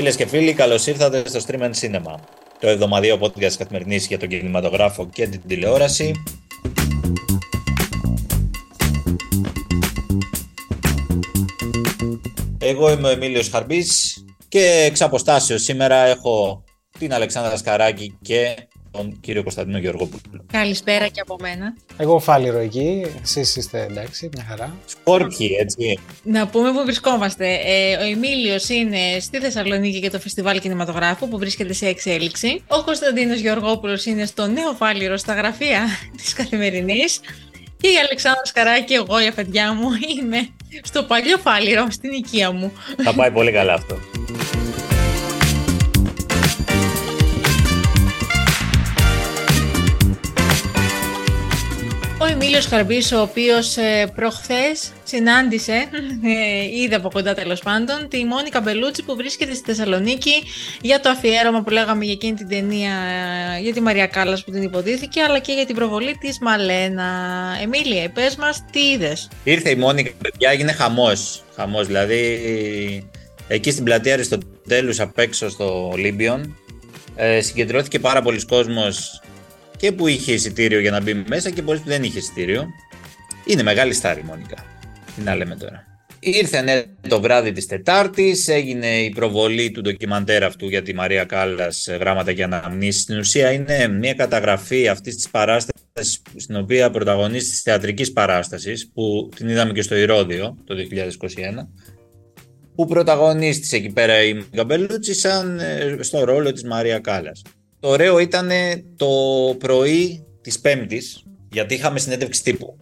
Φίλες και φίλοι, καλώς ήρθατε στο Stream and Cinema, το εβδομαδιαίο podcast καθημερινής για τον κινηματογράφο και την τηλεόραση. Εγώ είμαι ο Εμίλιος Χαρμπής και εξ αποστάσεως σήμερα έχω την Αλεξάνδρα Σκαράκη και τον κύριο Κωνσταντίνο Γεωργόπουλο. Καλησπέρα και από μένα. Εγώ φάλιρο εκεί, εσείς είστε εντάξει, μια χαρά. Σκόρπιοι, έτσι. Να πούμε που βρισκόμαστε. Ε, ο Εμίλιος είναι στη Θεσσαλονίκη για το Φεστιβάλ Κινηματογράφου που βρίσκεται σε εξέλιξη. Ο Κωνσταντίνος Γεωργόπουλος είναι στο νέο φάλιρο στα γραφεία της Καθημερινής. Και η Αλεξάνδρα Σκαράκη, εγώ η αφεντιά μου, είμαι στο παλιό φάλιρο, στην οικία μου. Θα πάει πολύ καλά αυτό. Ο Εμίλιος Χαρμπής, ο οποίος ε, προχθές συνάντησε, ε, είδε από κοντά τέλος πάντων, τη Μόνικα Μπελούτσι που βρίσκεται στη Θεσσαλονίκη για το αφιέρωμα που λέγαμε για εκείνη την ταινία ε, για τη Μαρία Κάλλας που την υποδίθηκε, αλλά και για την προβολή της Μαλένα. Εμίλια, πες μας, τι είδες. Ήρθε η Μόνικα, παιδιά, έγινε χαμός. Χαμός, δηλαδή εκεί στην πλατεία Αριστοτέλους απ' έξω στο Ολύμπιον ε, συγκεντρώθηκε πάρα πολλοί κόσμος και που είχε εισιτήριο για να μπει μέσα και πολλοί που δεν είχε εισιτήριο. Είναι μεγάλη στάρη Μόνικα. Τι να λέμε τώρα. Ήρθε ναι, το βράδυ της Τετάρτης, έγινε η προβολή του ντοκιμαντέρ αυτού για τη Μαρία Κάλλας γράμματα και αναμνήσεις. Στην ουσία είναι μια καταγραφή αυτής της παράστασης στην οποία πρωταγωνίστησε της θεατρικής παράστασης που την είδαμε και στο Ηρώδιο το 2021 που πρωταγωνίστησε εκεί πέρα η Γκαμπελούτσι σαν ε, στο ρόλο της Μαρία Κάλλας. Το ωραίο ήταν το πρωί της Πέμπτης, γιατί είχαμε συνέντευξη τύπου.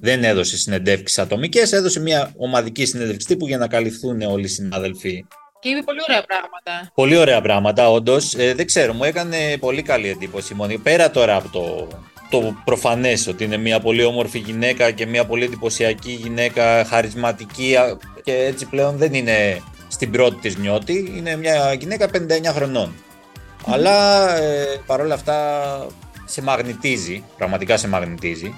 Δεν έδωσε συνεντεύξεις ατομικές, έδωσε μια ομαδική συνέντευξη τύπου για να καλυφθούν όλοι οι συνάδελφοι. Και είπε πολύ ωραία πράγματα. Πολύ ωραία πράγματα, όντως. Ε, δεν ξέρω, μου έκανε πολύ καλή εντύπωση η Μόνη. Πέρα τώρα από το, το προφανές ότι είναι μια πολύ όμορφη γυναίκα και μια πολύ εντυπωσιακή γυναίκα, χαρισματική και έτσι πλέον δεν είναι στην πρώτη της νιώτη. Είναι μια γυναίκα 59 χρονών. Αλλά ε, παρόλα αυτά σε μαγνητίζει, πραγματικά σε μαγνητίζει.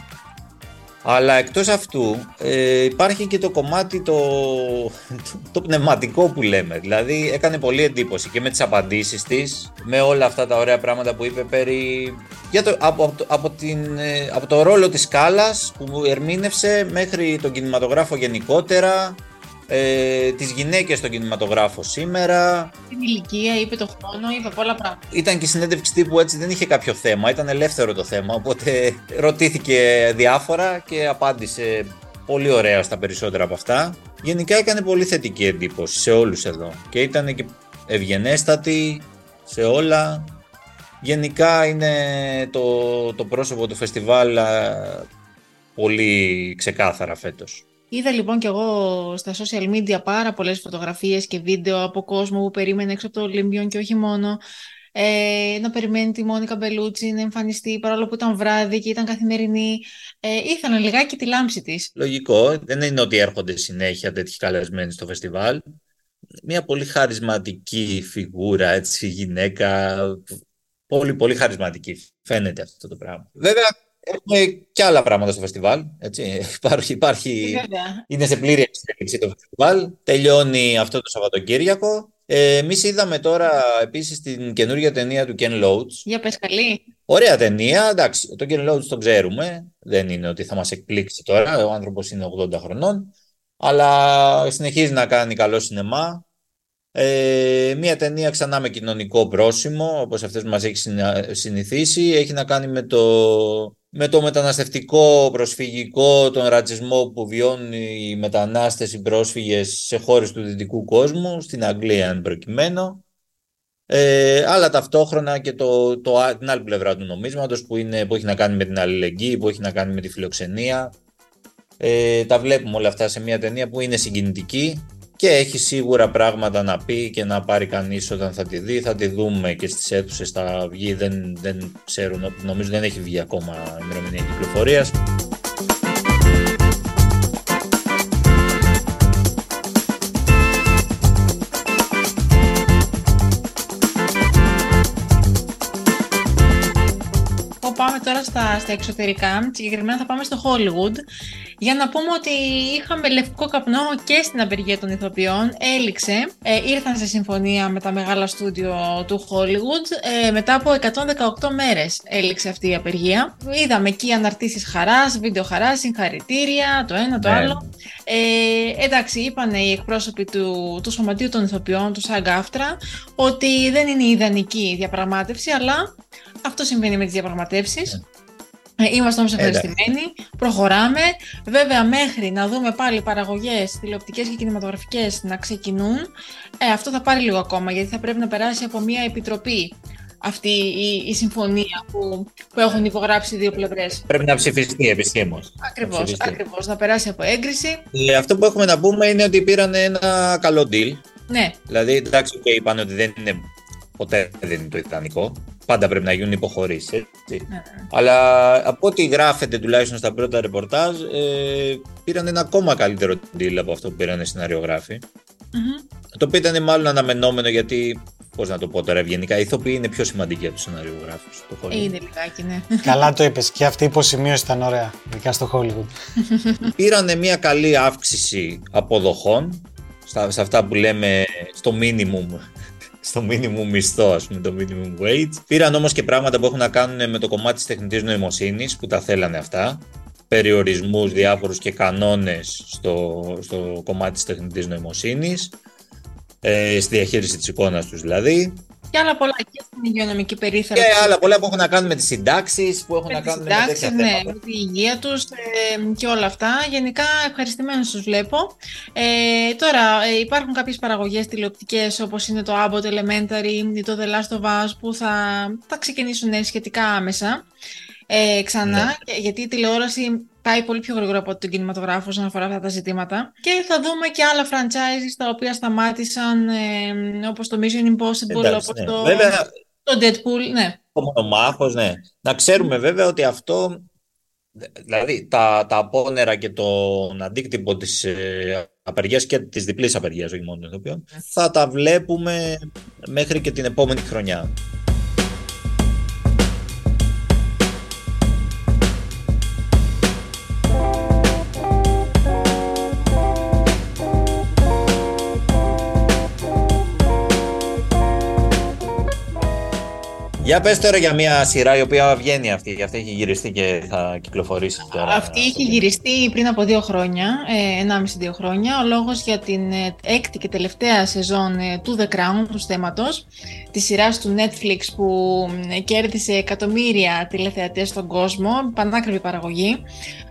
Αλλά εκτός αυτού ε, υπάρχει και το κομμάτι το, το, πνευματικό που λέμε. Δηλαδή έκανε πολύ εντύπωση και με τις απαντήσεις της, με όλα αυτά τα ωραία πράγματα που είπε περί... Για το, από, από, την, ε, από το ρόλο της σκάλας που ερμήνευσε μέχρι τον κινηματογράφο γενικότερα, ε, τις γυναίκες στον κινηματογράφο σήμερα. Την ηλικία, είπε το χρόνο, είπε πολλά πράγματα. Ήταν και συνέντευξη τύπου έτσι, δεν είχε κάποιο θέμα, ήταν ελεύθερο το θέμα, οπότε ρωτήθηκε διάφορα και απάντησε πολύ ωραία στα περισσότερα από αυτά. Γενικά έκανε πολύ θετική εντύπωση σε όλους εδώ και ήταν και ευγενέστατη σε όλα. Γενικά είναι το, το πρόσωπο του φεστιβάλ πολύ ξεκάθαρα φέτος. Είδα λοιπόν και εγώ στα social media πάρα πολλές φωτογραφίες και βίντεο από κόσμο που περίμενε έξω από το Ολύμπιον και όχι μόνο ε, να περιμένει τη Μόνικα Μπελούτσι να εμφανιστεί παρόλο που ήταν βράδυ και ήταν καθημερινή. Ε, ήθελαν λιγάκι τη λάμψη της. Λογικό. Δεν είναι ότι έρχονται συνέχεια τέτοιοι καλεσμένοι στο φεστιβάλ. Μια πολύ χαρισματική φιγούρα, έτσι, γυναίκα. Πολύ, πολύ χαρισματική. Φαίνεται αυτό το πράγμα. Βέβαια, Έχουμε και άλλα πράγματα στο φεστιβάλ. Έτσι. Υπάρχει, υπάρχει, είναι σε πλήρη εξέλιξη το φεστιβάλ. Τελειώνει αυτό το Σαββατοκύριακο. Ε, Εμείς είδαμε τώρα επίσης την καινούργια ταινία του Ken Loach. Για πες καλή. Ωραία ταινία. Εντάξει, τον Ken Loach τον ξέρουμε. Δεν είναι ότι θα μας εκπλήξει τώρα. Ο άνθρωπος είναι 80 χρονών. Αλλά συνεχίζει να κάνει καλό σινεμά. Ε, μια ταινία ξανά με κοινωνικό πρόσημο, όπως αυτές που μας έχει συνηθίσει. Έχει να κάνει με το με το μεταναστευτικό, προσφυγικό, τον ρατσισμό που βιώνουν οι μετανάστες, οι πρόσφυγες σε χώρες του δυτικού κόσμου, στην Αγγλία εν προκειμένου. Ε, αλλά ταυτόχρονα και το, το, την άλλη πλευρά του νομίσματος που, είναι, που έχει να κάνει με την αλληλεγγύη, που έχει να κάνει με τη φιλοξενία. Ε, τα βλέπουμε όλα αυτά σε μια ταινία που είναι συγκινητική και έχει σίγουρα πράγματα να πει και να πάρει κανείς όταν θα τη δει. Θα τη δούμε και στις αίθουσες, θα βγει, δεν, δεν ξέρουν, νομίζω δεν έχει βγει ακόμα ημερομηνία κυκλοφορίας. Τώρα στα, στα εξωτερικά, συγκεκριμένα θα πάμε στο Hollywood, για να πούμε ότι είχαμε λευκό καπνό και στην απεργία των ηθοποιών, έληξε, ε, ήρθαν σε συμφωνία με τα μεγάλα στούντιο του Hollywood, ε, μετά από 118 μέρες έληξε αυτή η απεργία. Είδαμε εκεί αναρτήσεις χαράς, βίντεο χαράς, συγχαρητήρια, το ένα, το ναι. άλλο. Ε, εντάξει, είπαν οι εκπρόσωποι του, του Σωματείου των Ηθοποιών, του ΣΑΓΑΦΤΡΑ, ότι δεν είναι ιδανική η διαπραγμάτευση, αλλά αυτό συμβαίνει με τις διαπραγματεύσεις. Ε, είμαστε όμως ευχαριστημένοι, προχωράμε. Βέβαια μέχρι να δούμε πάλι παραγωγές τηλεοπτικές και κινηματογραφικές να ξεκινούν, ε, αυτό θα πάρει λίγο ακόμα γιατί θα πρέπει να περάσει από μια επιτροπή αυτή η, η συμφωνία που, που έχουν υπογράψει οι δύο πλευρές. Πρέπει να ψηφιστεί επισήμως. Ακριβώς, ακριβώς. Να περάσει από έγκριση. Ε, αυτό που έχουμε να πούμε είναι ότι πήραν ένα καλό deal. Ναι. Δηλαδή, εντάξει, και είπαν ότι δεν είναι ποτέ δεν είναι το ιδανικό. Πάντα πρέπει να γίνουν υποχωρήσεις. Ναι, ναι. Αλλά από ό,τι γράφεται τουλάχιστον στα πρώτα ρεπορτάζ, ε, πήραν ένα ακόμα καλύτερο deal από αυτό που πήραν οι σεναριογράφοι. Mm-hmm. Το οποίο ήταν μάλλον αναμενόμενο γιατί Πώς να το πω τώρα ευγενικά, οι ηθοποιοί είναι πιο σημαντικοί από τους σεναριογράφου. Είναι λιγάκι, ναι. Καλά το είπες. Και αυτή η υποσημείωση ήταν ωραία, ειδικά στο Hollywood. Πήρανε μια καλή αύξηση αποδοχών σε αυτά που λέμε στο minimum στο minimum μισθό, ας πούμε, το minimum wage. Πήραν όμως και πράγματα που έχουν να κάνουν με το κομμάτι της τεχνητής νοημοσύνης, που τα θέλανε αυτά. Περιορισμούς διάφορους και κανόνες στο, στο κομμάτι της τεχνητής νοημοσύνης. Ε, στη διαχείριση της εικόνας τους δηλαδή. Και άλλα πολλά και στην υγειονομική περίθαλψη. Και άλλα πολλά που έχουν να κάνουν με τις συντάξεις, που έχουν με να κάνουν με τέτοια ναι, θέματα. με τη υγεία τους ε, και όλα αυτά. Γενικά ευχαριστημένου τους βλέπω. Ε, τώρα ε, υπάρχουν κάποιες παραγωγές τηλεοπτικές όπως είναι το Abbott Elementary ή το The Last of Us που θα, θα ξεκινήσουν σχετικά άμεσα. Ε, ξανά, ναι. γιατί η τηλεόραση πάει πολύ πιο γρήγορα από τον κινηματογράφο όσον αφορά αυτά τα ζητήματα. Και θα δούμε και άλλα franchises τα οποία σταμάτησαν, ε, όπως το Mission Impossible, όπως ναι. το, βέβαια, το Deadpool, ναι. Ο μονομάχος, ναι. Να ξέρουμε βέβαια ότι αυτό, δηλαδή τα, τα απόνερα και τον αντίκτυπο της ε, απεργίας και της διπλής απεργίας, όχι μόνο των οποίων, θα τα βλέπουμε μέχρι και την επόμενη χρονιά. Για πες τώρα για μια σειρά η οποία βγαίνει αυτή. Αυτή έχει γυριστεί και θα κυκλοφορήσει τώρα. Αυτή έχει γυριστεί πριν από δύο χρόνια, ε, ενάμιση-δύο χρόνια. Ο λόγος για την ε, έκτη και τελευταία σεζόν ε, του The Crown, του θέματος, της σειράς του Netflix που κέρδισε εκατομμύρια τηλεθεατές στον κόσμο, πανάκριβη παραγωγή.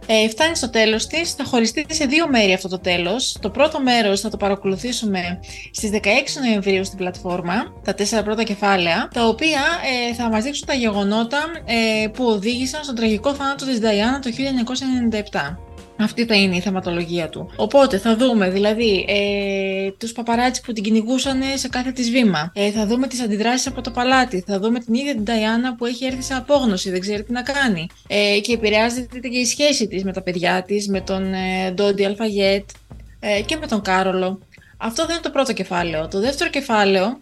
Ε, φτάνει στο τέλος της, θα χωριστεί σε δύο μέρη αυτό το τέλος. Το πρώτο μέρος θα το παρακολουθήσουμε στις 16 Νοεμβρίου στην πλατφόρμα, τα τέσσερα πρώτα κεφάλαια, τα οποία ε, θα μας δείξουν τα γεγονότα ε, που οδήγησαν στον τραγικό θάνατο της Νταϊάννα το 1997. Αυτή θα είναι η θεματολογία του. Οπότε θα δούμε δηλαδή ε, τους παπαράτσι που την κυνηγούσαν σε κάθε της βήμα. Ε, θα δούμε τις αντιδράσεις από το παλάτι. Θα δούμε την ίδια την Ταϊάννα που έχει έρθει σε απόγνωση, δεν ξέρει τι να κάνει. Ε, και επηρεάζεται και η σχέση της με τα παιδιά της, με τον ε, Ντόντι Αλφαγέτ ε, και με τον Κάρολο. Αυτό δεν είναι το πρώτο κεφάλαιο. Το δεύτερο κεφάλαιο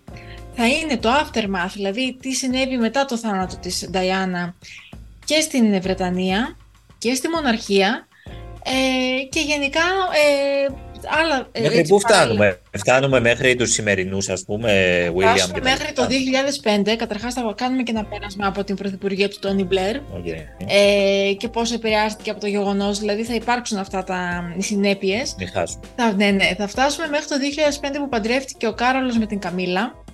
θα είναι το aftermath, δηλαδή τι συνέβη μετά το θάνατο της Νταϊάννα και στην Βρετανία και στη μοναρχία ε, και γενικά ε, άλλα... Ε, μέχρι πού φτάνουμε, φτάνουμε μέχρι τους σημερινούς ας πούμε, William και μέχρι το 2005, καταρχάς θα κάνουμε και ένα πέρασμα από την Πρωθυπουργία του Τόνι Μπλερ okay. ε, και πώς επηρεάστηκε από το γεγονός, δηλαδή θα υπάρξουν αυτά τα οι συνέπειες. Μην χάσουμε. Θα, ναι, ναι, θα φτάσουμε μέχρι το 2005 που παντρεύτηκε ο Κάρολος με την Καμίλα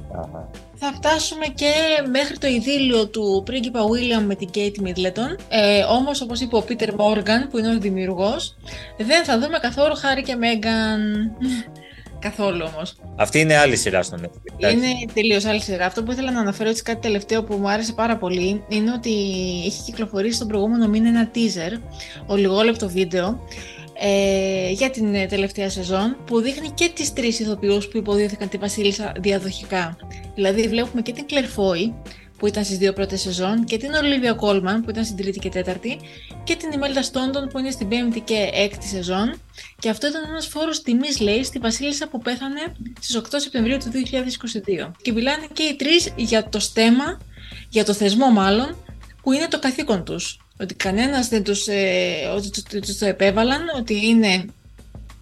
θα φτάσουμε και μέχρι το ειδήλιο του πρίγκιπα William με την Kate Middleton. Ε, όμως, όπως είπε ο Peter Morgan, που είναι ο δημιουργός, δεν θα δούμε καθόλου Harry και Meghan. Καθόλου όμως. Αυτή είναι άλλη σειρά στο Netflix. Είναι τελείως άλλη σειρά. Αυτό που ήθελα να αναφέρω έτσι κάτι τελευταίο που μου άρεσε πάρα πολύ είναι ότι έχει κυκλοφορήσει τον προηγούμενο μήνα ένα teaser, ο λιγόλεπτο βίντεο, ε, για την ε, τελευταία σεζόν που δείχνει και τις τρεις ηθοποιούς που υποδίθηκαν τη Βασίλισσα διαδοχικά. Δηλαδή βλέπουμε και την Κλερφόη που ήταν στις δύο πρώτες σεζόν και την Ολίβια Κόλμαν που ήταν στην τρίτη και τέταρτη και την Ιμέλτα Στόντον που είναι στην πέμπτη και έκτη σεζόν και αυτό ήταν ένας φόρος τιμής λέει στη Βασίλισσα που πέθανε στις 8 Σεπτεμβρίου του 2022 και μιλάνε και οι τρεις για το στέμα, για το θεσμό μάλλον που είναι το καθήκον τους. Ότι κανένας δεν τους, ε, ότι τους- τους το επέβαλαν, ότι, είναι,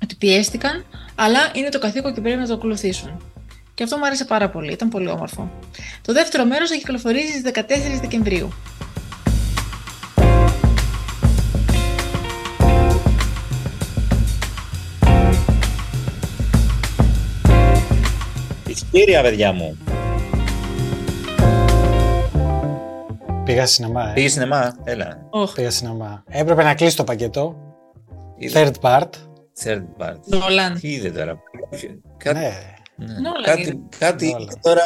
ότι πιέστηκαν, αλλά είναι το καθήκον και πρέπει να το ακολουθήσουν. Και αυτό μου άρεσε πάρα πολύ, ήταν πολύ όμορφο. Το δεύτερο μέρος θα κυκλοφορήσει στις 14 Δεκεμβρίου. Εισιτήρια, παιδιά μου. Πήγα σινεμά, ε. Πήγες σινεμά, έλα. Όχ, Πήγα σινεμά. Έπρεπε να κλείσει το πακέτο. Είδε. Third part. Third part. Νόλαν. Τι είδε τώρα. Κάτι, Ναι. ναι. Νόλαν κάτι, είδε. κάτι Νόλαν. τώρα.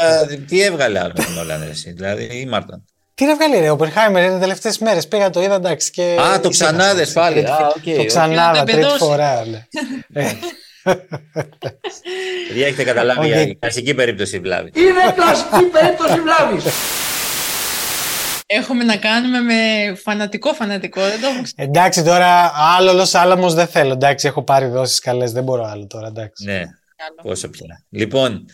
Τι έβγαλε άλλο ο Νόλαν, ρε, εσύ, δηλαδή ή Μάρτον; Τι να βγάλει ρε, ο Oppenheimer είναι τελευταίες μέρες. Πήγα το είδα εντάξει και... Α, το ησύχασα, ξανάδες έτσι, πάλι. τρίτη Α, φορά. οκ, Το οκ. ξανάδα, Για να τρίτη πεδώσει. φορά. ναι. Ε, Παιδιά, έχετε καταλάβει Όχι. για η κλασική περίπτωση βλάβης. Είναι κλασική περίπτωση βλάβης. Έχουμε να κάνουμε με φανατικό φανατικό, δεν το έχω ξα- Εντάξει τώρα, άλλο Los Alamos δεν θέλω. Εντάξει, έχω πάρει δόσεις καλές, δεν μπορώ άλλο τώρα. Εντάξει. Ναι, πόσο πια. Λοιπόν,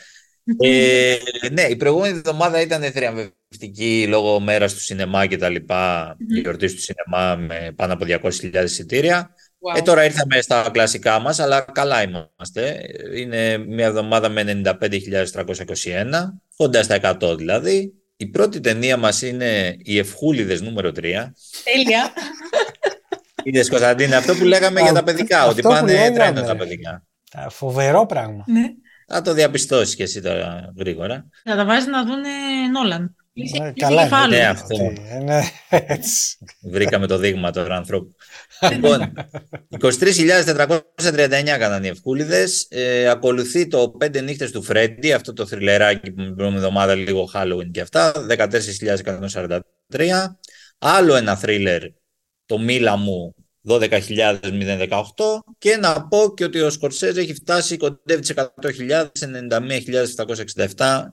ε, ναι, η προηγούμενη εβδομάδα ήταν θριαμβευτική λόγω μέρας του σινεμά και τα λοιπά, γιορτής του σινεμά με πάνω από 200.000 εισιτήρια. Wow. Ε, τώρα ήρθαμε στα κλασικά μας, αλλά καλά είμαστε. Είναι μια εβδομάδα με 95.321, κοντά στα 100 δηλαδή. Η πρώτη ταινία μας είναι «Οι Ευχούλιδες νούμερο 3». Τέλεια. Είδες Κωνσταντίνε, αυτό που λέγαμε για τα παιδικά, ότι Αυτό που πάνε λέγαμε, τρένο τα ρε. παιδικά. Α, Φοβερό πράγμα. ναι. Θα το διαπιστώσεις και εσύ τώρα γρήγορα. Θα τα βάζεις να δούνε Νόλαν. Ε, Καλά κεφάλαιος. Ναι, είναι. αυτό. Ότι Είναι έτσι. Βρήκαμε το δείγμα του ανθρώπου. λοιπόν, 23.439 έκαναν οι Ευκούλιδες. Ε, ακολουθεί το 5 νύχτες του Φρέντι, αυτό το θρυλεράκι που την προηγούμενη εβδομάδα λίγο Halloween και αυτά, 14.143. Άλλο ένα θρίλερ, το Μίλα μου, 12.018 και να πω και ότι ο Σκορσέζ έχει φτάσει κοντεύει τις 100.000, 91.767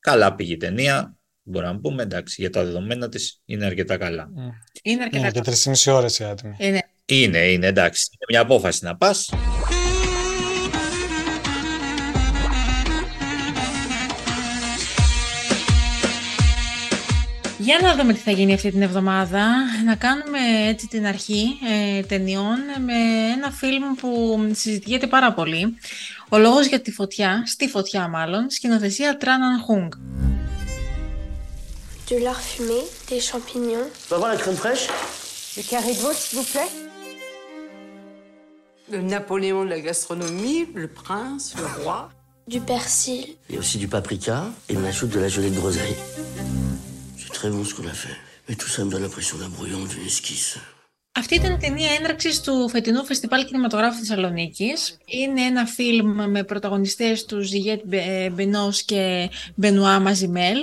καλά πήγε η ταινία μπορούμε να πούμε εντάξει για τα δεδομένα της είναι αρκετά καλά Είναι αρκετά Είναι και καλά. 3,5 ώρες η άτιμη. Ε, ναι. είναι, είναι εντάξει είναι μια απόφαση να πας Για να δούμε τι θα γίνει αυτή την εβδομάδα. Να κάνουμε έτσι την αρχή ε, ταινιών με ένα φιλμ που συζητιέται πάρα πολύ. Ο λόγος για τη φωτιά, στη φωτιά μάλλον, σκηνοθεσία Τράναν Χούγκ. De l'art fumé, des champignons, Tu vas voir la crème fraîche Le carré de veau, s'il vous plaît. Le Napoléon de la gastronomie, le prince, le roi. du persil, Il y a aussi du paprika et on ajoute de la gelée de groseille. C'est très bon ce qu'on a fait. Mais tout ça me donne l'impression d'un brouillon d'une esquisse. Αυτή ήταν η ταινία έναρξης του φετινού Φεστιβάλ Κινηματογράφου Θεσσαλονίκης. Είναι ένα φιλμ με πρωταγωνιστές τους Ζιγέτ Μπενός και Μπενουά Μαζιμέλ.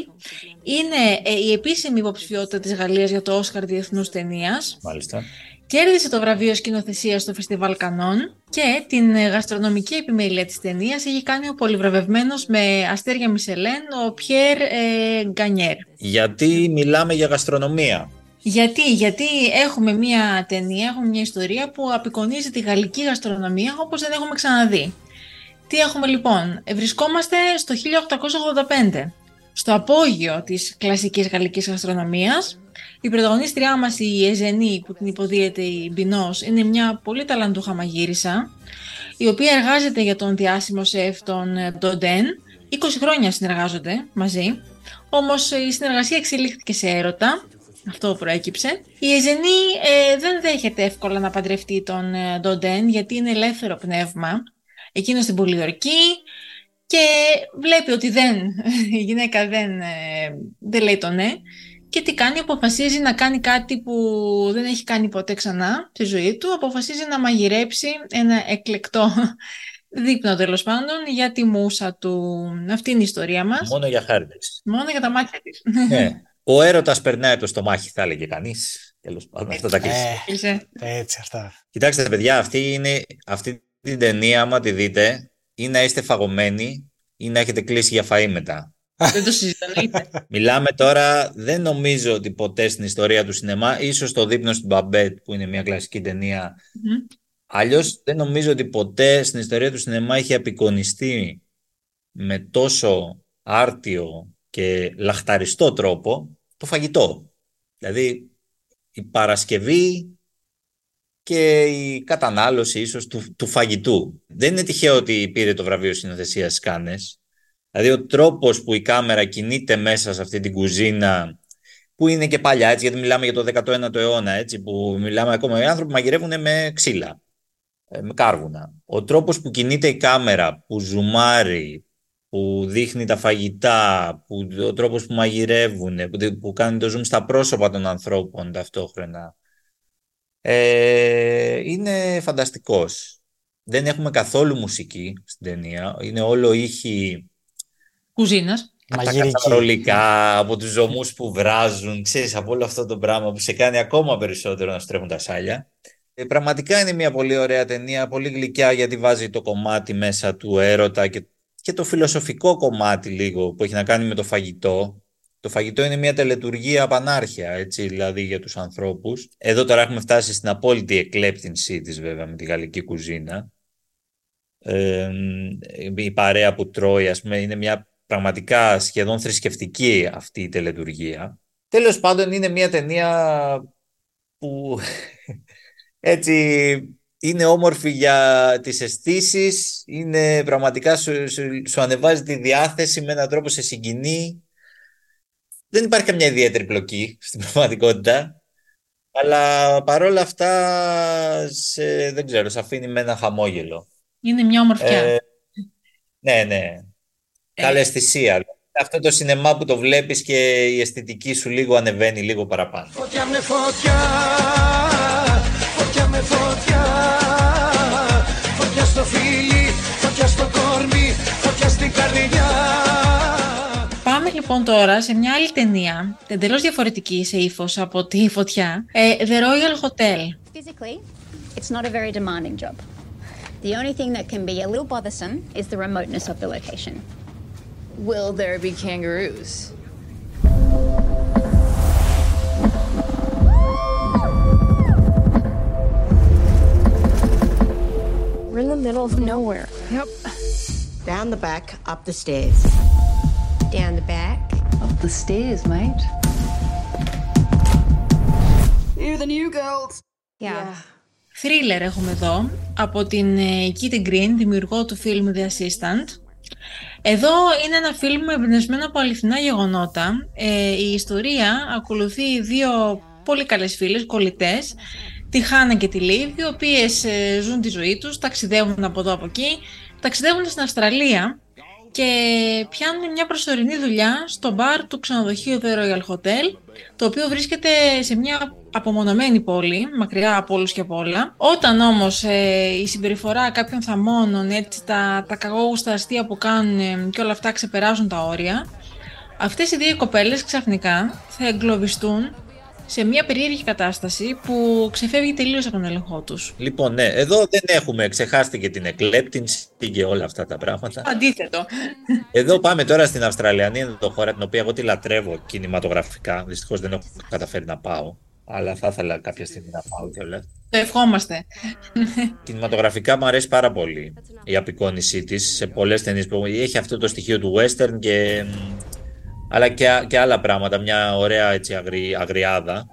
Είναι ε, η επίσημη υποψηφιότητα της Γαλλίας για το Όσκαρ Διεθνούς Ταινίας. μάλιστα Κέρδισε το βραβείο σκηνοθεσίας στο Φεστιβάλ Κανών και την ε, γαστρονομική επιμέλεια της ταινίας έχει κάνει ο πολυβραβευμένος με αστέρια Μισελέν, ο Πιέρ ε, Γκανιέρ. γιατί μιλάμε για γαστρονομία; Γιατί, γιατί έχουμε μια ταινία, έχουμε μια ιστορία που απεικονίζει τη γαλλική γαστρονομία όπως δεν έχουμε ξαναδεί. Τι έχουμε λοιπόν, Ε, βρισκόμαστε στο 1885, στο απόγειο της κλασικής γαλλικής γαστρονομίας. Η πρωταγωνίστριά μας, η Εζενή, που την υποδίεται η Μπινός, είναι μια πολύ ταλαντούχα μαγείρισα, η οποία εργάζεται για τον διάσημο σεφ τον ε, Ντοντέν. 20 χρόνια συνεργάζονται μαζί, όμως η συνεργασία εξελίχθηκε σε έρωτα αυτό προέκυψε. Η Εζενή ε, δεν δέχεται εύκολα να παντρευτεί τον ε, Ντοντέν γιατί είναι ελεύθερο πνεύμα. Εκείνος στην πολιορκεί και βλέπει ότι δεν, η γυναίκα δεν, ε, δεν λέει το ναι. Και τι κάνει, αποφασίζει να κάνει κάτι που δεν έχει κάνει ποτέ ξανά στη ζωή του. Αποφασίζει να μαγειρέψει ένα εκλεκτό δείπνο τέλος πάντων για τη μουσα του. Αυτή είναι η ιστορία μας. μόνο για χάρτες Μόνο για τα μάτια της. ναι. ο έρωτας περνάει από το στομάχι θα έλεγε κανείς τέλος πάντων αυτό τα κλείσει Ε, Κλείσε. έτσι αυτά. Κοιτάξτε, παιδιά, αυτή, είναι, αυτή την ταινία, άμα τη δείτε, ή να είστε φαγωμένοι ή να έχετε κλείσει για φαΐ μετά. δεν το συζητώ, εννοείται. Μιλάμε τώρα, δεν νομίζω ότι ποτέ στην ιστορία του σινεμά, ίσως το δείπνο στην Μπαμπέτ, που είναι μια κλασική ταινία, Μμμ. αλλιώς δεν νομίζω ότι ποτέ στην ιστορία του σινεμά είχε απεικονιστεί με τόσο άρτιο και λαχταριστό τρόπο το φαγητό. Δηλαδή η Παρασκευή και η κατανάλωση ίσως του, του φαγητού. Δεν είναι τυχαίο ότι πήρε το βραβείο συνοθεσίας στις Κάνες. Δηλαδή ο τρόπος που η κάμερα κινείται μέσα σε αυτή την κουζίνα που είναι και παλιά, έτσι, γιατί μιλάμε για το 19ο αιώνα, έτσι, που μιλάμε ακόμα, οι άνθρωποι μαγειρεύουν με ξύλα, ε, με κάρβουνα. Ο τρόπος που κινείται η κάμερα, που ζουμάρει, που δείχνει τα φαγητά, που, ο τρόπος που μαγειρεύουν, που, που κάνει το zoom στα πρόσωπα των ανθρώπων ταυτόχρονα, ε, είναι φανταστικός. Δεν έχουμε καθόλου μουσική στην ταινία. Είναι όλο ήχη... Κουζίνας. Τα καταρολικά, από τους ζωμούς που βράζουν, ξέρεις, από όλο αυτό το πράγμα που σε κάνει ακόμα περισσότερο να στρέφουν τα σάλια. Ε, πραγματικά είναι μια πολύ ωραία ταινία, πολύ γλυκιά γιατί βάζει το κομμάτι μέσα του έρωτα και, και το φιλοσοφικό κομμάτι λίγο που έχει να κάνει με το φαγητό. Το φαγητό είναι μια τελετουργία πανάρχια, έτσι, δηλαδή για τους ανθρώπους. Εδώ τώρα έχουμε φτάσει στην απόλυτη εκλέπτυνσή της βέβαια με τη γαλλική κουζίνα. Ε, η παρέα που τρώει, ας πούμε, είναι μια πραγματικά σχεδόν θρησκευτική αυτή η τελετουργία. Τέλος πάντων είναι μια ταινία που έτσι είναι όμορφη για τις αισθήσεις, είναι πραγματικά σου, σου, ανεβάζει τη διάθεση με έναν τρόπο σε συγκινεί. Δεν υπάρχει καμιά ιδιαίτερη πλοκή στην πραγματικότητα, αλλά παρόλα αυτά σε, δεν ξέρω, σε αφήνει με ένα χαμόγελο. Είναι μια ομορφιά. Ε, ναι, ναι. Καλή αισθησία. Αυτό το σινεμά που το βλέπεις και η αισθητική σου λίγο ανεβαίνει λίγο παραπάνω. Φωτιά με φωτιά, λοιπόν τώρα σε μια άλλη ταινία, εντελώ διαφορετική σε ύφο από τη φωτιά, The Royal Hotel. Physically, it's not a very demanding job. The only thing that can be a little bothersome is the remoteness of the location. Will there be kangaroos? We're in the middle of nowhere. Yep. Down the back, up the stairs. Down the back. Up the stairs, mate. You're the new girls. Yeah. Thriller έχουμε εδώ από την Kitty Green, δημιουργό του φιλμ The Assistant. Εδώ είναι ένα φιλμ εμπνευσμένο από αληθινά γεγονότα. Ε, η ιστορία ακολουθεί δύο πολύ καλές φίλες, κολλητές, τη Χάνα και τη Λίβ, οι οποίες ε, ζουν τη ζωή τους, ταξιδεύουν από εδώ από εκεί, ταξιδεύουν στην Αυστραλία και πιάνουν μια προσωρινή δουλειά στο μπαρ του ξενοδοχείου The Royal Hotel, το οποίο βρίσκεται σε μια απομονωμένη πόλη, μακριά από όλους και από όλα. Όταν όμως ε, η συμπεριφορά κάποιων θαμώνων, έτσι, τα, τα καγόγουστα αστεία που κάνουν ε, και όλα αυτά ξεπεράσουν τα όρια, αυτές οι δύο κοπέλες ξαφνικά θα εγκλωβιστούν σε μια περίεργη κατάσταση που ξεφεύγει τελείως από τον έλεγχό τους. Λοιπόν, ναι, εδώ δεν έχουμε ξεχάσει και την εκλέπτυνση και όλα αυτά τα πράγματα. Αντίθετο. Εδώ πάμε τώρα στην Αυστραλιανή εδώ χώρα, την οποία εγώ τη λατρεύω κινηματογραφικά. Δυστυχώς δεν έχω καταφέρει να πάω. Αλλά θα ήθελα κάποια στιγμή να πάω κιόλας. Το ευχόμαστε. Κινηματογραφικά μου αρέσει πάρα πολύ η απεικόνισή της σε πολλές ταινίες που έχει αυτό το στοιχείο του western και αλλά και, και άλλα πράγματα, μια ωραία έτσι αγρι, αγριάδα.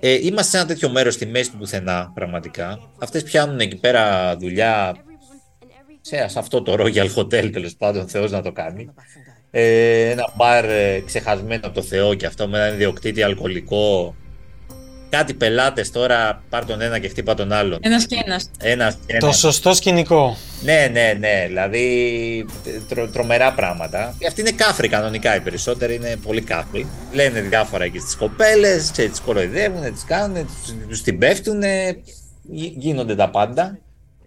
Ε, είμαστε σε ένα τέτοιο μέρος στη μέση του πουθενά, πραγματικά. Αυτές πιάνουν εκεί πέρα δουλειά σε, σε αυτό το Royal Hotel, τέλος πάντων, Θεός να το κάνει. Ε, ένα μπαρ ε, ξεχασμένο από το Θεό και αυτό με έναν ιδιοκτήτη αλκοολικό κάτι πελάτες τώρα, πάρ τον ένα και χτύπα τον άλλον. Ένας και ένας. Ένας και Το σωστό σκηνικό. Ναι, ναι, ναι. Δηλαδή τρο, τρομερά πράγματα. Και αυτοί είναι κάφροι κανονικά. Οι περισσότεροι είναι πολύ κάφροι. Λένε διάφορα εκεί στις κοπέλες, τις κοροϊδεύουν, τις κάνουν, τους την πέφτουν. Γίνονται τα πάντα.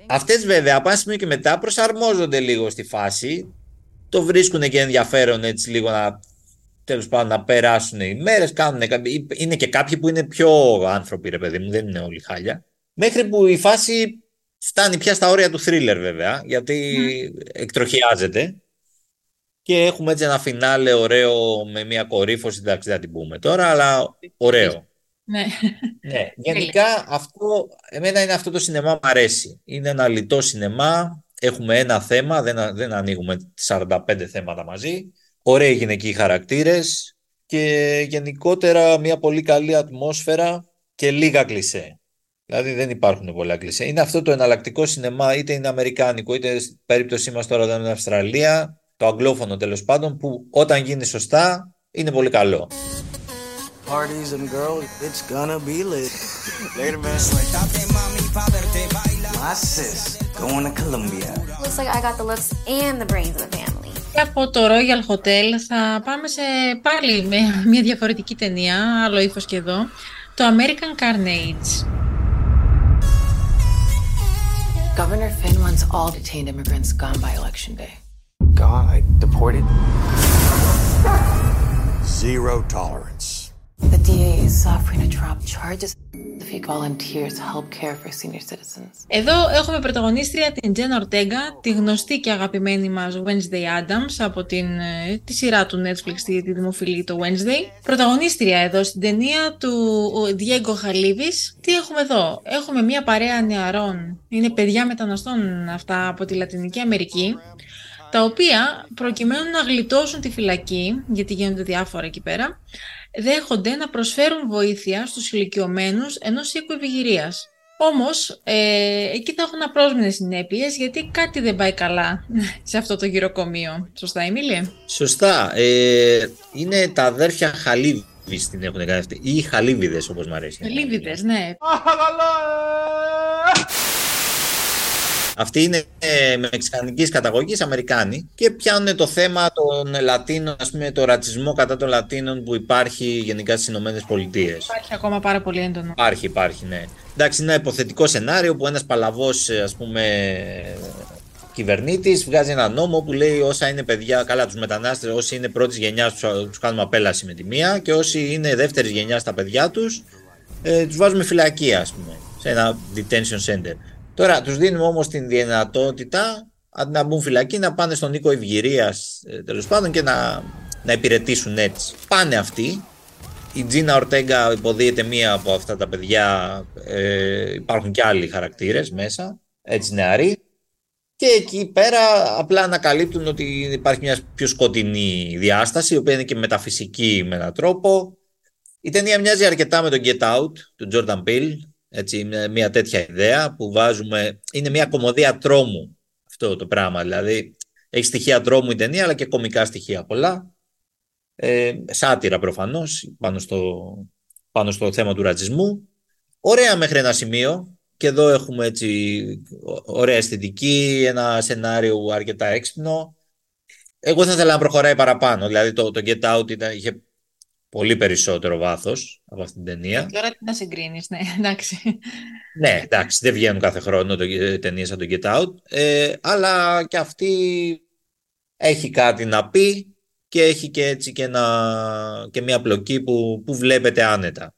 Αυτές βέβαια από ένα σημείο και μετά προσαρμόζονται λίγο στη φάση. Το βρίσκουν και ενδιαφέρον έτσι λίγο να τέλος πάντων να περάσουν οι μέρες. Είναι και κάποιοι που είναι πιο άνθρωποι, ρε παιδί μου, δεν είναι όλοι χάλια. Μέχρι που η φάση φτάνει πια στα όρια του θρίλερ, βέβαια, γιατί mm. εκτροχιάζεται. Και έχουμε έτσι ένα φινάλε ωραίο με μια κορύφωση, εντάξει δεν την πούμε τώρα, αλλά ωραίο. Ναι. ναι. Γενικά αυτό, εμένα είναι αυτό το σινεμά μου αρέσει. Είναι ένα λιτό σινεμά, έχουμε ένα θέμα, δεν, δεν ανοίγουμε 45 θέματα μαζί. Ωραίοι γυναικοί χαρακτήρες, και γενικότερα μια πολύ καλή ατμόσφαιρα και λίγα κλισέ. Δηλαδή δεν υπάρχουν πολλά κλισέ. Είναι αυτό το εναλλακτικό σινεμά, είτε είναι αμερικάνικο, είτε στην περίπτωσή μας τώρα δεν είναι Αυστραλία, το αγγλόφωνο τέλος πάντων, που όταν γίνει σωστά είναι πολύ καλό. Parties and girls, it's gonna be lit. Later, man. Masses going to Colombia. Looks like I got the looks and the brains of the family. Και από το Royal Hotel θα πάμε σε πάλι με μια διαφορετική ταινία, άλλο ύφος και εδώ, το American Carnage. Governor Finn wants all detained immigrants gone by election day. God, I deported. Zero tolerance. The DA is offering to drop charges if he volunteers to help care for senior citizens. Εδώ έχουμε πρωταγωνίστρια την Τζεν Ορτέγκα, τη γνωστή και αγαπημένη μας Wednesday Adams από την, ε, τη σειρά του Netflix, τη, τη δημοφιλή το Wednesday. Πρωταγωνίστρια εδώ στην ταινία του Diego Χαλίβης. Τι έχουμε εδώ, έχουμε μια παρέα νεαρών, είναι παιδιά μεταναστών αυτά από τη Λατινική Αμερική, τα οποία προκειμένου να γλιτώσουν τη φυλακή, γιατί γίνονται διάφορα εκεί πέρα, δέχονται να προσφέρουν βοήθεια στους ηλικιωμένους ενός οίκου ευηγυρίας. Όμως, ε, εκεί θα έχουν απρόσμενες συνέπειες, γιατί κάτι δεν πάει καλά σε αυτό το γυροκομείο. Σωστά, Εμίλια; Σωστά. Ε, είναι τα αδέρφια Χαλίβης την έχουν κάνει αυτή. Ή Χαλίβιδες όπως μου αρέσει. Λίβιδες, ναι. Αυτοί είναι ε, μεξικανικής καταγωγής, Αμερικάνοι και πιάνουν το θέμα των Λατίνων, ας πούμε το ρατσισμό κατά των Λατίνων που υπάρχει γενικά στις Ηνωμένες Πολιτείες. Υπάρχει ακόμα πάρα πολύ έντονο. Υπάρχει, υπάρχει, ναι. Εντάξει, είναι ένα υποθετικό σενάριο που ένας παλαβός, ε, ας πούμε, κυβερνήτης βγάζει ένα νόμο που λέει όσα είναι παιδιά, καλά τους μετανάστες, όσοι είναι πρώτης γενιάς τους, τους κάνουμε απέλαση με τη μία και όσοι είναι δεύτερης γενιάς τα παιδιά τους, ε, τους βάζουμε φυλακή, ας πούμε, σε ένα detention center. Τώρα τους δίνουμε όμως την δυνατότητα αντί να μπουν φυλακή να πάνε στον οίκο ευγυρία τέλος πάντων και να, να υπηρετήσουν έτσι. Πάνε αυτοί. Η Τζίνα Ορτέγκα υποδίεται μία από αυτά τα παιδιά. Ε, υπάρχουν και άλλοι χαρακτήρες μέσα, έτσι νεαροί. Και εκεί πέρα απλά ανακαλύπτουν ότι υπάρχει μια πιο σκοτεινή διάσταση, η οποία είναι και μεταφυσική με έναν τρόπο. Η ταινία μοιάζει αρκετά με το Get Out του Jordan Peele, έτσι, μια, μια τέτοια ιδέα που βάζουμε, είναι μια κομμωδία τρόμου αυτό το πράγμα, δηλαδή έχει στοιχεία τρόμου η ταινία αλλά και κομικά στοιχεία πολλά, ε, σάτυρα προφανώς πάνω στο, πάνω στο θέμα του ρατσισμού. Ωραία μέχρι ένα σημείο και εδώ έχουμε έτσι ωραία αισθητική, ένα σενάριο αρκετά έξυπνο. Εγώ θα ήθελα να προχωράει παραπάνω, δηλαδή το, το Get Out ήταν, είχε πολύ περισσότερο βάθος από αυτήν την ταινία. Τώρα τι να συγκρίνεις, ναι, εντάξει. Ναι, εντάξει, δεν βγαίνουν κάθε χρόνο το, ταινίες σαν το Get Out, ε, αλλά και αυτή έχει κάτι να πει και έχει και έτσι και, ένα, και μια πλοκή που, που βλέπετε άνετα.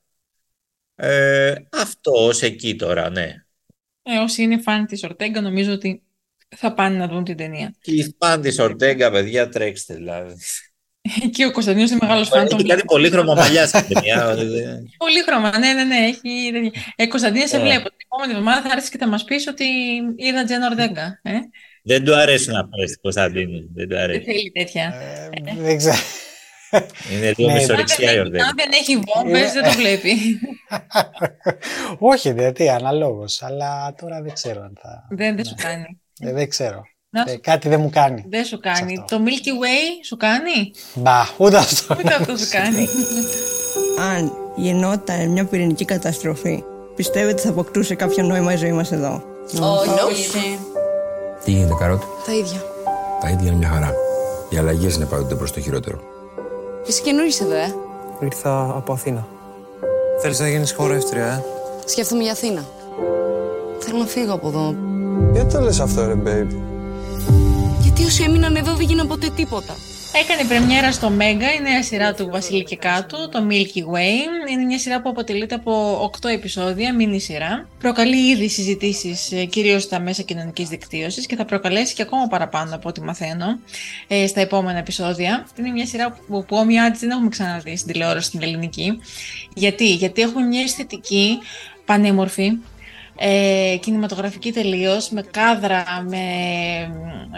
Ε, αυτό ως εκεί τώρα, ναι. Ε, όσοι είναι φαν της Ορτέγκα νομίζω ότι θα πάνε να δουν την ταινία. Και οι φαν της Ορτέγκα, παιδιά, τρέξτε δηλαδή. Και ο Κωνσταντίνος είναι μεγάλος φαν. Έχει κάτι πολύχρωμα μαλλιά στην ταινία. Πολύχρωμα, ναι, ναι, ναι. Έχει... Ε, Κωνσταντίνε, σε Ε. βλέπω. Την επόμενη εβδομάδα θα έρθεις και θα μας πεις ότι είδα Τζέν Ορτέγκα. Ε; Δεν του αρέσουν αυτές στην Κωνσταντίνου. Δεν του Δεν αρέσει. θέλει τέτοια. Ε, δεν ξέρω. Είναι λίγο Ναι. μισορεξιά η αν, Ορτέγκα. αν δεν έχει βόμβες, δεν το βλέπει. Όχι, γιατί αναλόγως. Αλλά τώρα δεν ξέρω αν θα. δεν, δεν σου κάνει. Ε, δεν ξέρω. Να Ε, σου- κάτι δεν μου κάνει. Δεν σου κάνει. αυτό. Το Milky Way σου κάνει; Μπα, ούτε αυτό. Ούτε αυτό σου κάνει. Αν γινόταν μια πυρηνική καταστροφή, πιστεύετε ότι θα αποκτούσε κάποιο νόημα η ζωή μας εδώ; Όχι. Τι γίνεται, Καρότ. Τα ίδια. Τα ίδια είναι μια χαρά. Οι αλλαγές είναι πάντοτε προς το χειρότερο. Είσαι καινούργιος εδώ, ε. Ήρθα από Αθήνα. Θέλεις να γίνεις χορεύτρια, ε; Σκέφτομαι για Αθήνα. Θέλω να φύγω από εδώ. Γιατί το λες αυτό, ρε, babe. Γιατί όσοι έμειναν εδώ δεν γίναν ποτέ τίποτα. Έκανε πρεμιέρα στο Μέγκα η νέα σειρά του Βασίλη και Κάτου, το Milky Way. Είναι μια σειρά που αποτελείται από 8 επεισόδια, μίνι σειρά. Προκαλεί ήδη συζητήσεις κυρίως στα μέσα κοινωνικής δικτύωσης και θα προκαλέσει και ακόμα παραπάνω από ό,τι μαθαίνω ε, στα επόμενα επεισόδια. Είναι μια σειρά που, που όμοιά της δεν έχουμε ξαναδεί στην τηλεόραση στην ελληνική. Γιατί, Γιατί έχουμε μια αισθητική πανέμορφη, ε, κινηματογραφική τελείως, με κάδρα, με,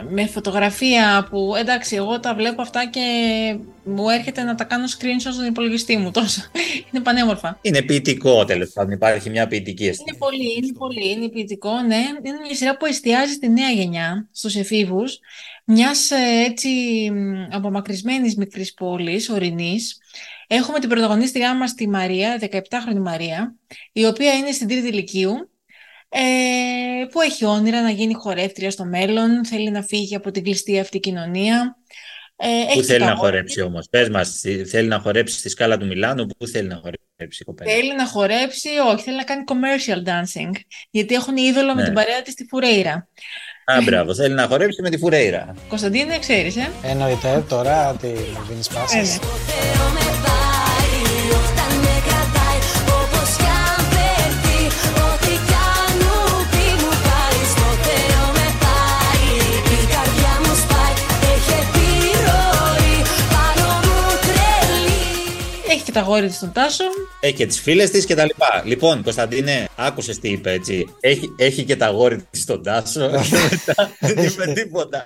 με φωτογραφία που εντάξει εγώ τα βλέπω αυτά και μου έρχεται να τα κάνω screenshot στον υπολογιστή μου τόσο. είναι πανέμορφα. Είναι ποιητικό τέλος πάντων, υπάρχει μια ποιητική αίσθηση. Είναι πολύ, είναι πολύ, είναι ποιητικό, ναι. Είναι μια σειρά που εστιάζει στη νέα γενιά, στους εφήβους, μιας ε, έτσι μ, απομακρυσμένης μικρής πόλης, ορεινής. Έχουμε την πρωταγωνίστριά μας τη Μαρία, 17χρονη Μαρία, η οποία είναι στην τρίτη ηλικίου, ε, που έχει όνειρα να γίνει χορεύτρια στο μέλλον, θέλει να φύγει από την κλειστή αυτή κοινωνία. Ε, Πού έχει θέλει τα να αγόρια χορέψει όμως, πες μας, θέλει να χορέψει στη σκάλα του Μιλάνου, πού θέλει να χορέψει η κοπέλα; Θέλει να χορέψει, όχι, θέλει να κάνει commercial dancing, γιατί έχουν είδωλο με Ναι. την παρέα της τη Φουρέιρα. Α, μπράβο, θέλει να χορέψει με τη Φουρέιρα. Κωνσταντίνε, ξέρεις, ε; Εννοείται τώρα τι μου δίνεις Ε, πάσα. Και τα γόρια της στον Τάσο. Έχει και τις φίλες της και τα λοιπά. Λοιπόν, Κωνσταντίνε, άκουσες τι είπε έτσι. Έχει, έχει και τα γόρι της στον Τάσο. και μετά δεν είπε τίποτα.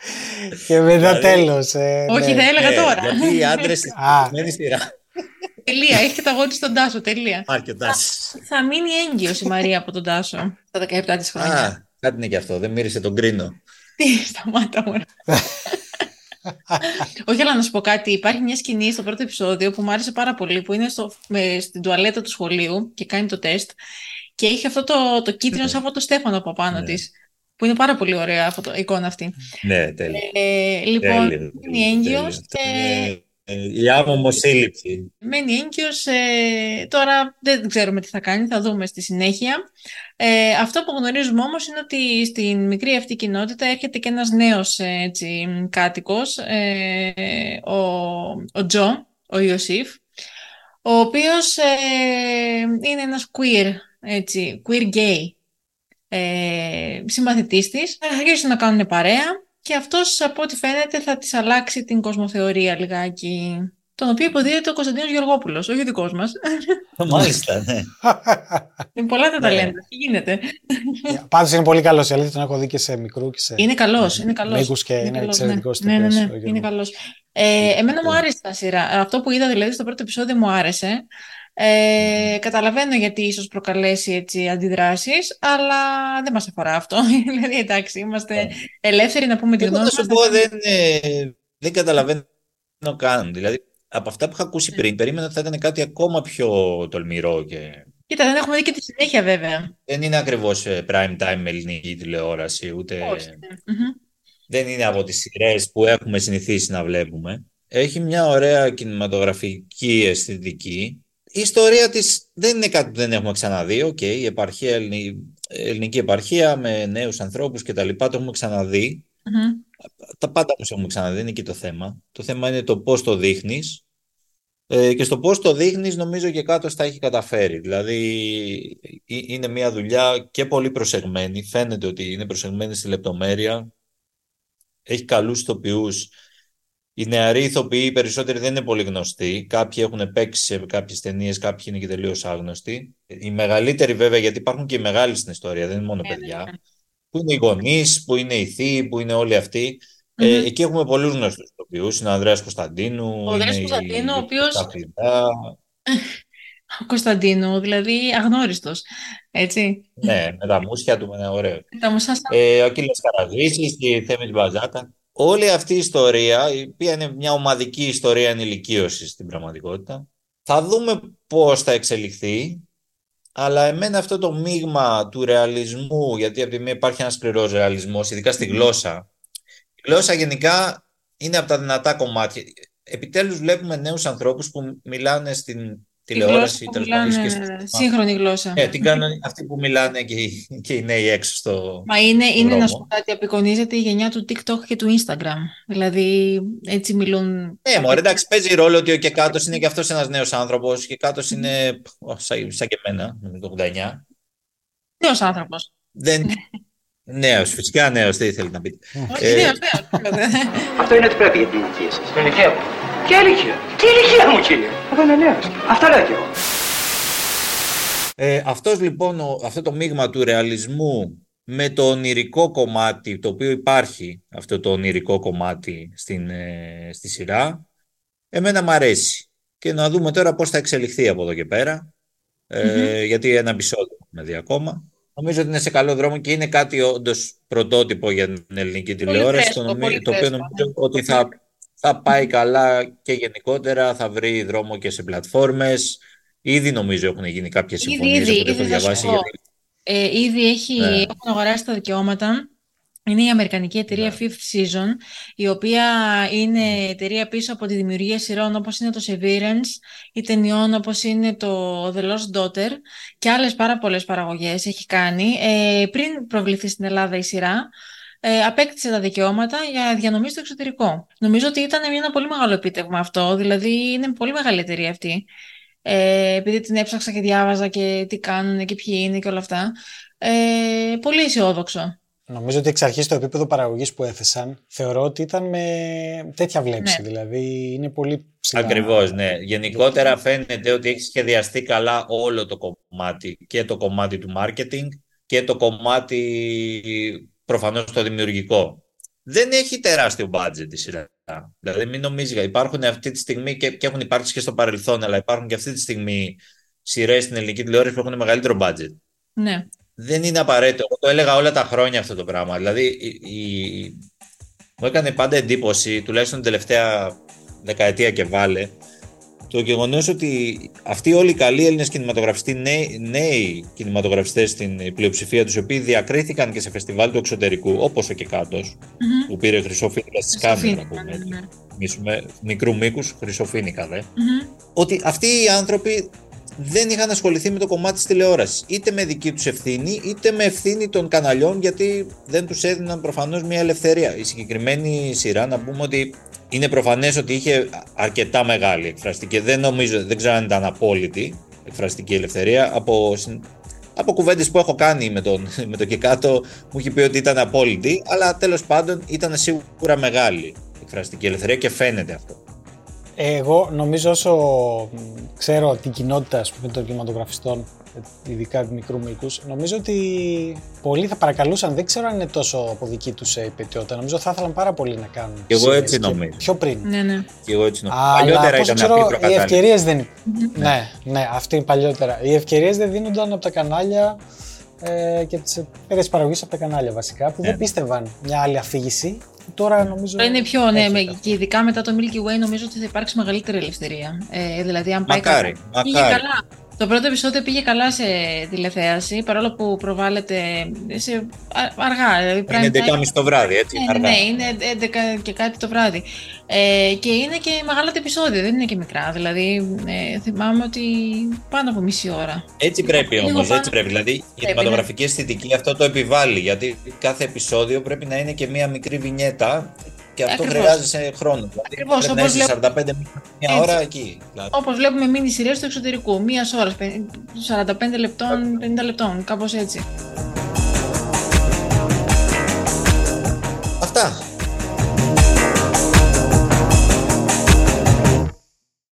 Και μετά Δηλαδή, τέλος. Όχι, θα έλεγα Ναι, τώρα. Γιατί οι άντρες στην Α. συγκεκριμένη σειρά. Τελεία, έχει και τα γόρια της στον Τάσο, τελεία. Α, και ο Τάσος. Θα μείνει έγκυος η Μαρία από τον Τάσο στα 17 της χρόνια. Α, κάτι είναι και αυτό. Δεν μύρισε τον κρίνο. Τι, σταμάτα μου. Όχι, αλλά να σου πω κάτι. Υπάρχει μια σκηνή στο πρώτο επεισόδιο που μου άρεσε πάρα πολύ, που είναι στο, με, στην τουαλέτα του σχολείου και κάνει το τεστ και έχει αυτό το, το κίτρινο σαν το Στέφανο από πάνω Ναι. της, που είναι πάρα πολύ ωραία αυτό, η εικόνα αυτή. Ναι, τέλειο. Ε, λοιπόν, Τέλειο, μένει έγκυος τέλειο. και Είναι, ε, Η άμμομο σύλληψη. μένει έγκυος. Ε, τώρα δεν ξέρουμε τι θα κάνει, θα δούμε στη συνέχεια. Ε, αυτό που γνωρίζουμε όμως είναι ότι στην μικρή αυτή κοινότητα έρχεται και ένας νέος ε, έτσι, κάτοικος, ε, ο, ο Τζο, ο Ιωσήφ, ο οποίος ε, είναι ένας queer, έτσι, queer gay ε, συμμαθητής της. Θα αρχίσουν να κάνουν παρέα και αυτός από ό,τι φαίνεται θα της αλλάξει την κοσμοθεωρία λιγάκι. Τον οποίο υποδίεται ο Κωνσταντίνος Γεωργόπουλος, όχι ο δικός μας. Μάλιστα, ναι. Είναι πολλά τα Ναι. ταλέντα. Τι γίνεται. Πάντως είναι πολύ καλός. Η αλήθεια τον έχω δει και σε μικρού και σε. Είναι καλός, είναι καλός. Μήκους και είναι καλός, εξαιρετικός ναι. Ναι, ναι, ηθοποιός, ναι, ο Γιώργος. είναι καλός. Ε, εμένα μου άρεσε τα σειρά. Αυτό που είδα δηλαδή στο πρώτο επεισόδιο μου άρεσε. Ε, καταλαβαίνω γιατί ίσως προκαλέσει έτσι αντιδράσεις, αλλά δεν μας αφορά αυτό. δηλαδή εντάξει, είμαστε ελεύθεροι να πούμε τη Εγώ γνώμη να σου μας. πω, δεν, ε, δεν καταλαβαίνω καν. Δηλαδή, από αυτά που είχα ακούσει πριν, περίμενα ότι θα ήταν κάτι ακόμα πιο τολμηρό και Κοίτα, δεν έχουμε δει και τη συνέχεια βέβαια. δεν είναι ακριβώς ε, prime time με ελληνική τηλεόραση, ούτε Όχι. Μμμ. δεν είναι από τις σειρές που έχουμε συνηθίσει να βλέπουμε. Έχει μια ωραία κινηματογραφική αισθητική. Η ιστορία της δεν είναι κάτι που δεν έχουμε ξαναδεί. Οκ, η επαρχία, ελληνική, ελληνική επαρχία με νέους ανθρώπους και τα λοιπά, το έχουμε ξαναδεί. Μμμ. Τα πάντα όμως έχουμε ξαναδεί, δεν είναι εκεί το θέμα. Το θέμα είναι το πώς το δείχνεις. Ε, και στο πώς το δείχνεις νομίζω και κάτω στα έχει καταφέρει. Δηλαδή ε, είναι μια δουλειά και πολύ προσεγμένη. Φαίνεται ότι είναι προσεγμένη στη λεπτομέρεια. Έχει καλούς ηθοποιούς. Οι νεαροί ηθοποιοί οι περισσότεροι δεν είναι πολύ γνωστοί. Κάποιοι έχουν παίξει σε κάποιες ταινίες, κάποιοι είναι και τελείως άγνωστοι. Οι μεγαλύτεροι βέβαια, γιατί υπάρχουν και οι μεγάλοι στην ιστορία, δεν είναι μόνο παιδιά. Που είναι οι γονείς, που είναι οι θείοι, που είναι όλοι αυτοί. Ε, Μμμ. εκεί έχουμε πολλούς γνωστούς ηθοποιούς. Είναι ο Ανδρέας Κωνσταντίνου, Ο Ανδρέας είναι η Κωνσταντίνου, ο οποίος- Λουκά Φλιντά. Ο Κωνσταντίνου, δηλαδή αγνώριστος. Έτσι. Ναι, με τα μουσια του, με ένα ωραίο. Τα μουσά στα- Ε, ο Ακύλας Καραγρίσης και η Θέμης Μπαζάκα. Όλη αυτή η ιστορία, η οποία είναι μια ομαδική ιστορία ενηλικίωσης στην πραγματικότητα, θα δούμε πώς θα εξελιχθεί, αλλά εμένα αυτό το μείγμα του ρεαλισμού, γιατί από τη μία υπάρχει ένας σκληρός ρεαλισμός, ειδικά στη γλώσσα. Η γλώσσα γενικά είναι από τα δυνατά κομμάτια. Επιτέλους βλέπουμε νέους ανθρώπους που μιλάνε στην Τη γλώσσα τηλεόραση, που τέλος πάντων, και μιλάνε, στο- σύγχρονη γλώσσα. ε, την κάνουν αυτοί που μιλάνε και οι, και οι νέοι έξω στο Μα είναι, είναι να δρόμο. σου πω κάτι, απεικονίζεται η γενιά του TikTok και του Instagram. Δηλαδή, έτσι μιλούν. Ναι, μωρέ, εντάξει, παίζει ρόλο ότι ο Κεκάτος είναι και αυτός ένας νέος άνθρωπος. Ο Κεκάτος είναι ω, σαν, σαν και εμένα, με το 89. Νέος άνθρωπος. Δεν... νέος, φυσικά νέος, τι θέλει να πείτε. Όχι, Ε, νέος, νέος. Αυτό είναι ότι πρέπει για την ηλικία σας. Την ηλικία μου. Ποια ηλικία. Τι ηλικία μου, κύριε. Εγώ είμαι νέος. Αυτό λέω κι εγώ. Ε, αυτός λοιπόν, ο- αυτό το μείγμα του ρεαλισμού με το ονειρικό κομμάτι, το οποίο υπάρχει αυτό το ονειρικό κομμάτι στην, ε, στη σειρά, εμένα μου αρέσει. Και να δούμε τώρα πώς θα εξελιχθεί από εδώ και πέρα, ε, γιατί ένα επεισόδιο έχουμε δει ακόμα. Νομίζω ότι είναι σε καλό δρόμο και είναι κάτι όντως πρωτότυπο για την ελληνική τηλεόραση, φρέσκο, το, νομι- πολύ το οποίο φρέσκο, νομίζω ότι θα, θα πάει καλά και γενικότερα, θα βρει δρόμο και σε πλατφόρμες. Ήδη νομίζω έχουν γίνει κάποιες Ήδη, συμφωνίες, ήδη, από ό,τι ήδη έχω θα σου διαβάσει. πω. γιατί- Ε, ήδη έχει, Ναι. έχουν αγοράσει τα δικαιώματα. Είναι η αμερικανική εταιρεία Ναι. Fifth Season, η οποία είναι εταιρεία πίσω από τη δημιουργία σειρών όπως είναι το Severance ή ταινιών όπως είναι το The Lost Daughter και άλλες πάρα πολλές παραγωγές έχει κάνει. Ε, πριν προβληθεί στην Ελλάδα η σειρά, ε, απέκτησε τα δικαιώματα για διανομή στο εξωτερικό. Νομίζω ότι ήταν ένα πολύ μεγάλο επίτευγμα αυτό, δηλαδή είναι πολύ μεγάλη εταιρεία αυτή. Ε, επειδή την έψαξα και διάβαζα και τι κάνουν και ποιοι είναι και όλα αυτά. Ε, πολύ αισιόδοξο. Νομίζω ότι εξ αρχής το επίπεδο παραγωγής που έθεσαν θεωρώ ότι ήταν με τέτοια βλέψη. Ναι. Δηλαδή είναι πολύ ψηλά. Ακριβώς, ναι. Γενικότερα φαίνεται ότι έχει σχεδιαστεί καλά όλο το κομμάτι και το κομμάτι του marketing και το κομμάτι προφανώς το δημιουργικό. Δεν έχει τεράστιο budget η σειρά. Δηλαδή μην νομίζεις, υπάρχουν αυτή τη στιγμή και, και έχουν υπάρξει και στο παρελθόν, αλλά υπάρχουν και αυτή τη στιγμή σειρές στην ελληνική τηλεόραση που έχουν μεγαλύτερο budget. Ναι. Δεν είναι απαραίτητο. Εγώ το έλεγα όλα τα χρόνια αυτό το πράγμα. Δηλαδή, η, η- μου έκανε πάντα εντύπωση, τουλάχιστον την τελευταία δεκαετία και βάλε, το γεγονός ότι αυτοί όλοι οι καλοί Έλληνες κινηματογραφιστές, νέοι, νέοι κινηματογραφιστές στην πλειοψηφία τους, οι οποίοι διακρίθηκαν και σε φεστιβάλ του εξωτερικού, όπως ο Κεκάτο, Μμμ. που πήρε χρυσόφίνικα στις Χρυσό κάμερε, να φίνικα, πούμε. ναι, ναι. Μίσουμε μικρού μήκους, χρυσοφίνικα, δε Μμμ. ότι αυτοί οι άνθρωποι δεν είχαν ασχοληθεί με το κομμάτι της τηλεόρασης. Είτε με δική τους ευθύνη, είτε με ευθύνη των καναλιών, γιατί δεν τους έδιναν προφανώς μια ελευθερία. Η συγκεκριμένη σειρά, να πούμε ότι είναι προφανές ότι είχε αρκετά μεγάλη εκφραστική. Δεν νομίζω, δεν ξέρω αν ήταν απόλυτη εκφραστική ελευθερία. Από, συν- από κουβέντες που έχω κάνει με τον, με τον Κεκάτο, μου έχει πει ότι ήταν απόλυτη, αλλά τέλος πάντων ήταν σίγουρα μεγάλη εκφραστική ελευθερία και φαίνεται αυτό. Εγώ νομίζω όσο μ, ξέρω την κοινότητα ας πούμε, των κινηματογραφιστών, ε, ειδικά μικρού μήκους, νομίζω ότι πολλοί θα παρακαλούσαν. Δεν ξέρω αν είναι τόσο από δική τους υπετιότητα. Νομίζω θα ήθελαν πάρα πολύ να κάνουν. Και εγώ σειρές έτσι νομίζω. Πιο πριν. Ναι, ναι. Και εγώ έτσι νομίζω. Αλλά Παλιότερα πόσο ήταν ξέρω, αυτή η οι προκατάληψη. ευκαιρίες δεν. ναι, ναι, αυτή είναι παλιότερα. Οι ευκαιρίες δεν δίνονταν από τα κανάλια ε, και τις εταιρείε παραγωγή από τα κανάλια βασικά που Ναι. δεν πίστευαν μια άλλη αφήγηση. Τώρα νομίζω. Είναι πιο, ναι, έχει με- αυτό. και ειδικά μετά το Milky Way νομίζω ότι θα υπάρξει μεγαλύτερη ελευθερία. Ε, δηλαδή, αν πάει Μακάρι, καλά. Πήγε μακάρι. καλά. Το πρώτο επεισόδιο πήγε καλά σε τηλεθέαση, παρόλο που προβάλλεται σε α- αργά. Δηλαδή Είναι prime time. 11.30 το βράδυ, έτσι. Ναι, αργά. ναι, είναι 11 και κάτι το βράδυ. Ε, και είναι και μεγάλα τα επεισόδια, δεν είναι και μικρά. Δηλαδή, ε, θυμάμαι ότι πάνω από μισή ώρα. Έτσι πρέπει Λίγο όμως, πάνω- έτσι πρέπει. Δηλαδή η Πρέπει, κινηματογραφική αισθητική αυτό το επιβάλλει. Γιατί κάθε επεισόδιο πρέπει να είναι και μία μικρή βινιέτα και αυτό Ακριβώς. χρειάζεται χρόνο. Δηλαδή Ακριβώς, πρέπει να όπως είσαι βλέπω- 45 minutos, μια Έτσι. ώρα εκεί. Δηλαδή. Όπως βλέπουμε μίνι σειρές του εξωτερικού, μία ώρα, 45 λεπτών, 50 λεπτών, κάπως έτσι. Αυτά.